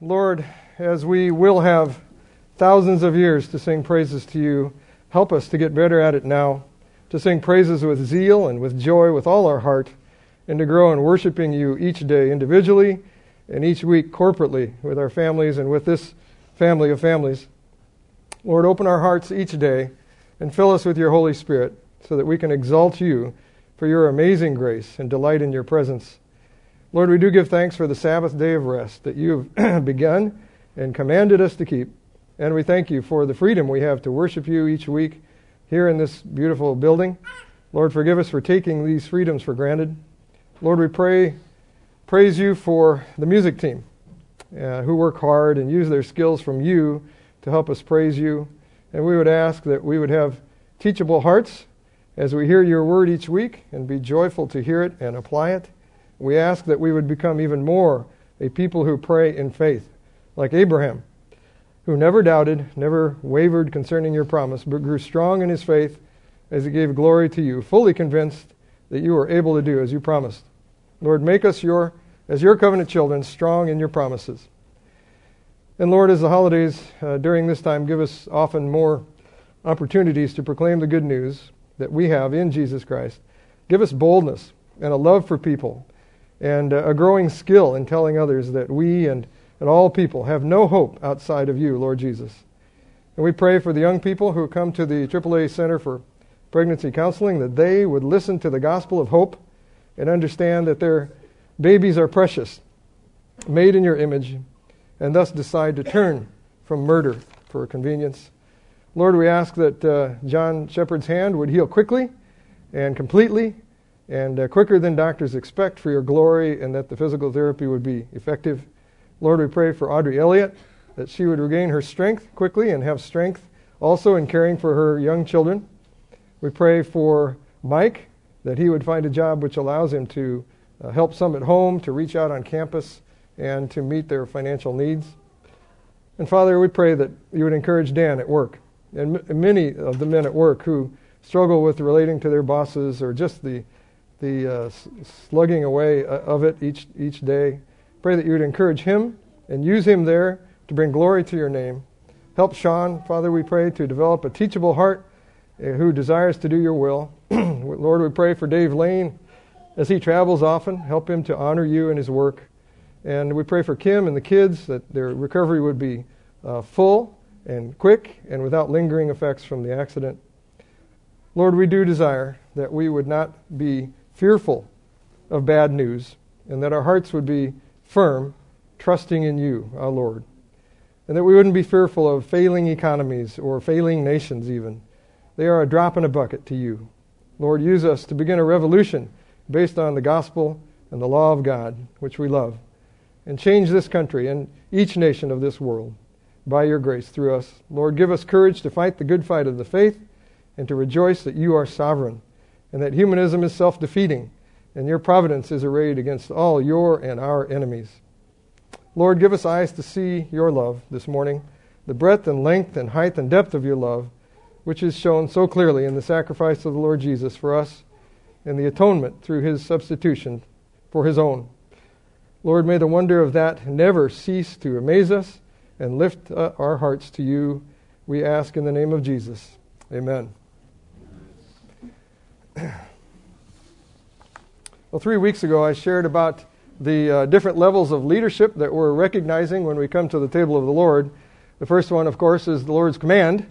Lord, as we will have thousands of years to sing praises to you, help us to get better at it now, to sing praises with zeal and with joy with all our heart, and to grow in worshiping you each day individually and each week corporately with our families and with this family of families. Lord, open our hearts each day and fill us with your Holy Spirit so that we can exalt you for your amazing grace and delight in your presence. Lord, we do give thanks for the Sabbath day of rest that you have begun and commanded us to keep. And we thank you for the freedom we have to worship you each week here in this beautiful building. Lord, forgive us for taking these freedoms for granted. Lord, we pray, praise you for the music team uh, who work hard and use their skills from you to help us praise you. And we would ask that we would have teachable hearts as we hear your word each week and be joyful to hear it and apply it. We ask that we would become even more a people who pray in faith, like Abraham, who never doubted, never wavered concerning your promise, but grew strong in his faith as he gave glory to you, fully convinced that you were able to do as you promised. Lord, make us your, as your covenant children, strong in your promises. And Lord, as the holidays uh, during this time give us often more opportunities to proclaim the good news that we have in Jesus Christ, give us boldness and a love for people and a growing skill in telling others that we and, and all people have no hope outside of you, Lord Jesus. And we pray for the young people who come to the AAA Center for Pregnancy Counseling that they would listen to the gospel of hope and understand that their babies are precious, made in your image and thus decide to turn from murder for convenience. Lord, we ask that uh, John Shepherd's hand would heal quickly and completely and uh, quicker than doctors expect for your glory and that the physical therapy would be effective. Lord, we pray for Audrey Elliott that she would regain her strength quickly and have strength also in caring for her young children. We pray for Mike that he would find a job which allows him to uh, help some at home, to reach out on campus, and to meet their financial needs. And Father, we pray that you would encourage Dan at work and m- many of the men at work who struggle with relating to their bosses or just the, the uh, slugging away uh, of it each, each day. Pray that you would encourage him and use him there to bring glory to your name. Help Sean, Father, we pray, to develop a teachable heart uh, who desires to do your will. Lord, we pray for Dave Lane as he travels often. Help him to honor you in his work. And we pray for Kim and the kids that their recovery would be uh, full and quick and without lingering effects from the accident. Lord, we do desire that we would not be fearful of bad news and that our hearts would be firm, trusting in you, our Lord. And that we wouldn't be fearful of failing economies or failing nations, even. They are a drop in a bucket to you. Lord, use us to begin a revolution based on the gospel and the law of God, which we love and change this country and each nation of this world by your grace through us. Lord, give us courage to fight the good fight of the faith and to rejoice that you are sovereign and that humanism is self defeating and your providence is arrayed against all your and our enemies. Lord, give us eyes to see your love this morning, the breadth and length and height and depth of your love, which is shown so clearly in the sacrifice of the Lord Jesus for us and the atonement through his substitution for his own. Lord, may the wonder of that never cease to amaze us and lift uh, our hearts to you. We ask in the name of Jesus. Amen. Well, three weeks ago, I shared about the uh, different levels of leadership that we're recognizing when we come to the table of the Lord. The first one, of course, is the Lord's command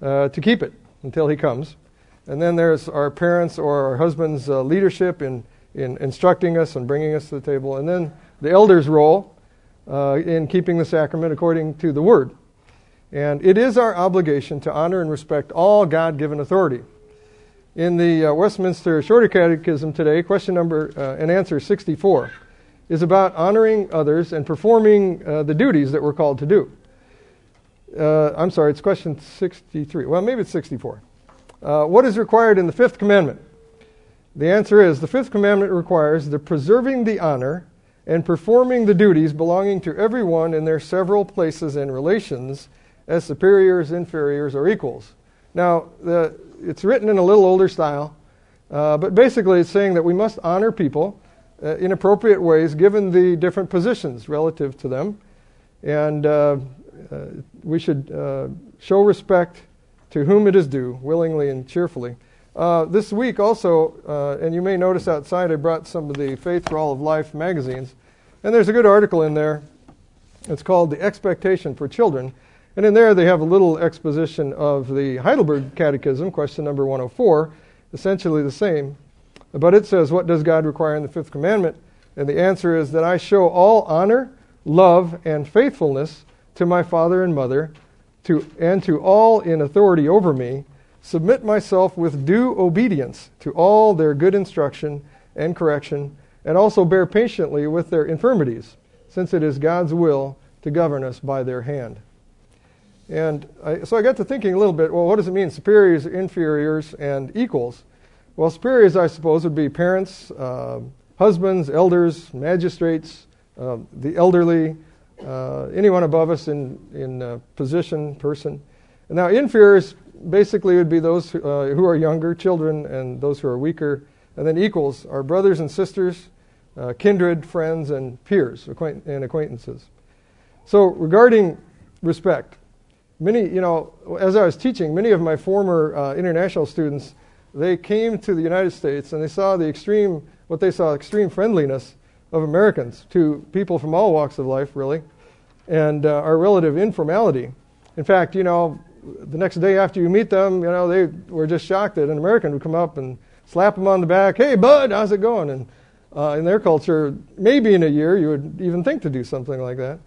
uh, to keep it until He comes. And then there's our parents' or our husbands' uh, leadership in, in instructing us and bringing us to the table. And then the elder's role uh, in keeping the sacrament according to the Word. And it is our obligation to honor and respect all God given authority. In the uh, Westminster Shorter Catechism today, question number uh, and answer 64 is about honoring others and performing uh, the duties that we're called to do. Uh, I'm sorry, it's question 63. Well, maybe it's 64. Uh, what is required in the fifth commandment? The answer is the fifth commandment requires the preserving the honor and performing the duties belonging to everyone in their several places and relations as superiors, inferiors, or equals. Now, the, it's written in a little older style, uh, but basically it's saying that we must honor people uh, in appropriate ways given the different positions relative to them. And uh, uh, we should uh, show respect to whom it is due, willingly and cheerfully. Uh, this week also, and you may notice outside, I brought some of the Faith for All of Life magazines. And there's a good article in there. It's called The Expectation for Children. And in there, they have a little exposition of the Heidelberg Catechism, question number 104, essentially the same. But it says, What does God require in the fifth commandment? And the answer is that I show all honor, love, and faithfulness to my father and mother, to, and to all in authority over me, submit myself with due obedience to all their good instruction and correction, and also bear patiently with their infirmities, since it is God's will to govern us by their hand. And I, so I got to thinking a little bit well, what does it mean, superiors, inferiors, and equals? Well, superiors, I suppose, would be parents, uh, husbands, elders, magistrates, uh, the elderly, uh, anyone above us in, in uh, position, person. And now, inferiors basically would be those who, uh, who, are younger, children, and those who are weaker. And then equals are brothers and sisters, uh, kindred, friends, and peers acquaint- and acquaintances. So, regarding respect, many, you know, as I was teaching, many of my former uh, international students, they came to the United States and they saw the extreme, what they saw, extreme friendliness of Americans to people from all walks of life, really, and uh, our relative informality. In fact, you know, the next day after you meet them, you know, they were just shocked that an American would come up and slap them on the back, hey, bud, how's it going? And uh, in their culture, maybe in a year you would even think to do something like that.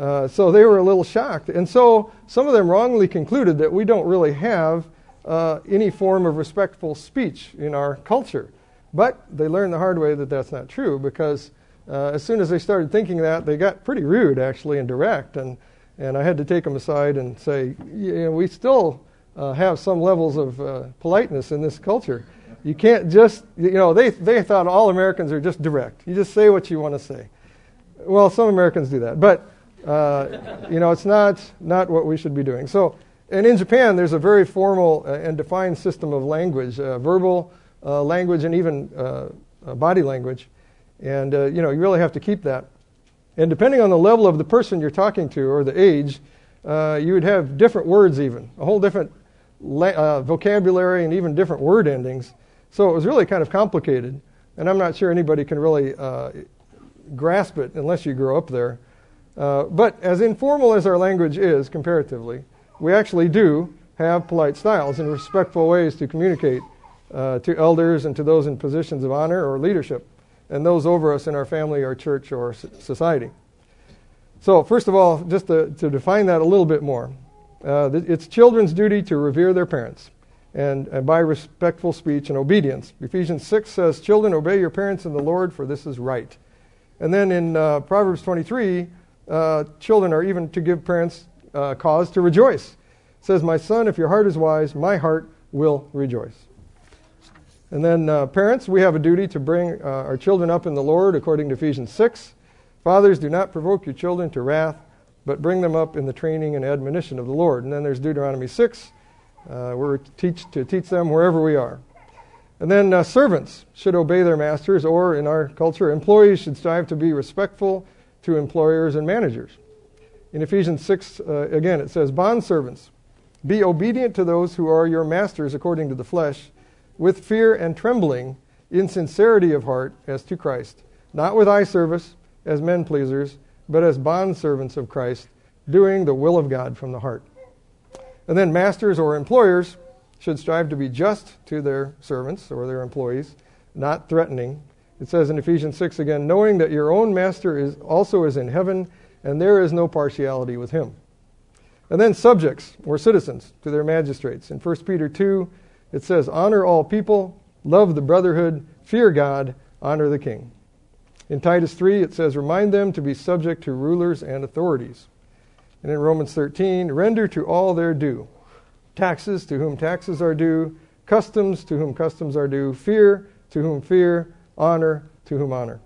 Uh, so they were a little shocked. And so some of them wrongly concluded that we don't really have uh, any form of respectful speech in our culture. But they learned the hard way that that's not true because uh, as soon as they started thinking that, they got pretty rude, actually, and direct. And, and I had to take them aside and say, you know, we still uh, have some levels of uh, politeness in this culture. You can't just, you know, they, they thought all Americans are just direct. You just say what you want to say. Well, some Americans do that. But uh, you know, it's not, not what we should be doing. So, and in Japan, there's a very formal uh, and defined system of language, uh, verbal uh, language, and even uh, body language. And, you know, you really have to keep that. And depending on the level of the person you're talking to or the age, you would have different words, even, a whole different la- vocabulary and even different word endings. So it was really kind of complicated. And I'm not sure anybody can really grasp it unless you grow up there. Uh, but as informal as our language is comparatively, we actually do have polite styles and respectful ways to communicate uh, to elders and to those in positions of honor or leadership, and those over us in our family, our church, or society. So, first of all, just to, to define that a little bit more, uh, it's children's duty to revere their parents and, and by respectful speech and obedience. Ephesians 6 says, Children, obey your parents in the Lord, for this is right. And then in uh, Proverbs 23, uh, children are even to give parents uh, cause to rejoice. It says, My son, if your heart is wise, my heart will rejoice. And then, uh, parents, we have a duty to bring uh, our children up in the Lord according to Ephesians 6. Fathers, do not provoke your children to wrath, but bring them up in the training and admonition of the Lord. And then there's Deuteronomy 6. Uh, we're to teach, to teach them wherever we are. And then uh, servants should obey their masters, or in our culture, employees should strive to be respectful to employers and managers. In Ephesians 6, uh, again, it says, Bondservants, be obedient to those who are your masters according to the flesh, with fear and trembling, in sincerity of heart, as to Christ, not with eye service, as men pleasers, but as bondservants of Christ, doing the will of God from the heart. And then masters or employers should strive to be just to their servants or their employees, not threatening, it says in Ephesians 6 again, knowing that your own master is also is in heaven, and there is no partiality with him. And then subjects or citizens to their magistrates. In 1 Peter 2, it says, Honor all people, love the brotherhood, fear God, honor the king. In Titus 3, it says, Remind them to be subject to rulers and authorities. And in Romans 13, render to all their due taxes to whom taxes are due, customs to whom customs are due, fear to whom fear, honor to whom honor.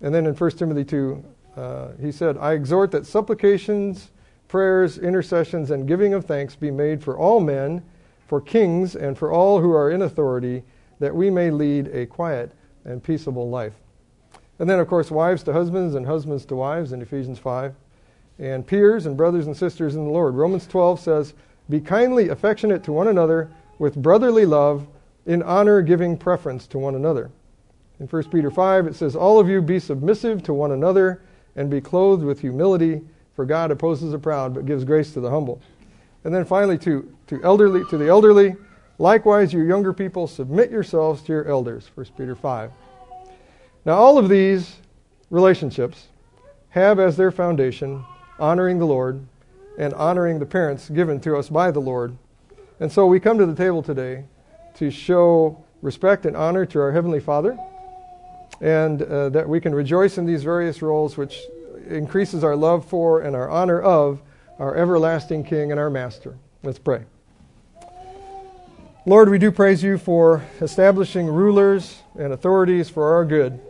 And then in 1 Timothy 2, uh, he said, I exhort that supplications, prayers, intercessions, and giving of thanks be made for all men, for kings, and for all who are in authority, that we may lead a quiet and peaceable life. And then, of course, wives to husbands and husbands to wives in Ephesians 5. and peers and brothers and sisters in the Lord. Romans 12 says, Be kindly affectionate to one another with brotherly love, in honor giving preference to one another. In 1 Peter 5, it says, All of you be submissive to one another and be clothed with humility, for God opposes the proud but gives grace to the humble. And then finally, to, to, elderly, to the elderly, likewise, you younger people, submit yourselves to your elders. 1 Peter 5. Now, all of these relationships have as their foundation honoring the Lord and honoring the parents given to us by the Lord. And so we come to the table today to show respect and honor to our Heavenly Father and uh, that we can rejoice in these various roles, which increases our love for and our honor of our everlasting King and our Master. Let's pray. Lord, we do praise you for establishing rulers and authorities for our good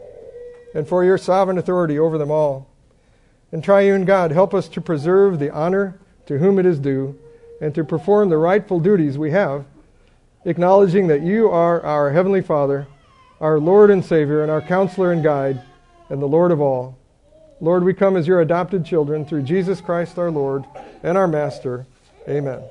and for your sovereign authority over them all. And triune God, help us to preserve the honor to whom it is due and to perform the rightful duties we have, acknowledging that you are our Heavenly Father, our Lord and Savior, and our counselor and guide, and the Lord of all. Lord, we come as your adopted children through Jesus Christ our Lord and our Master. Amen.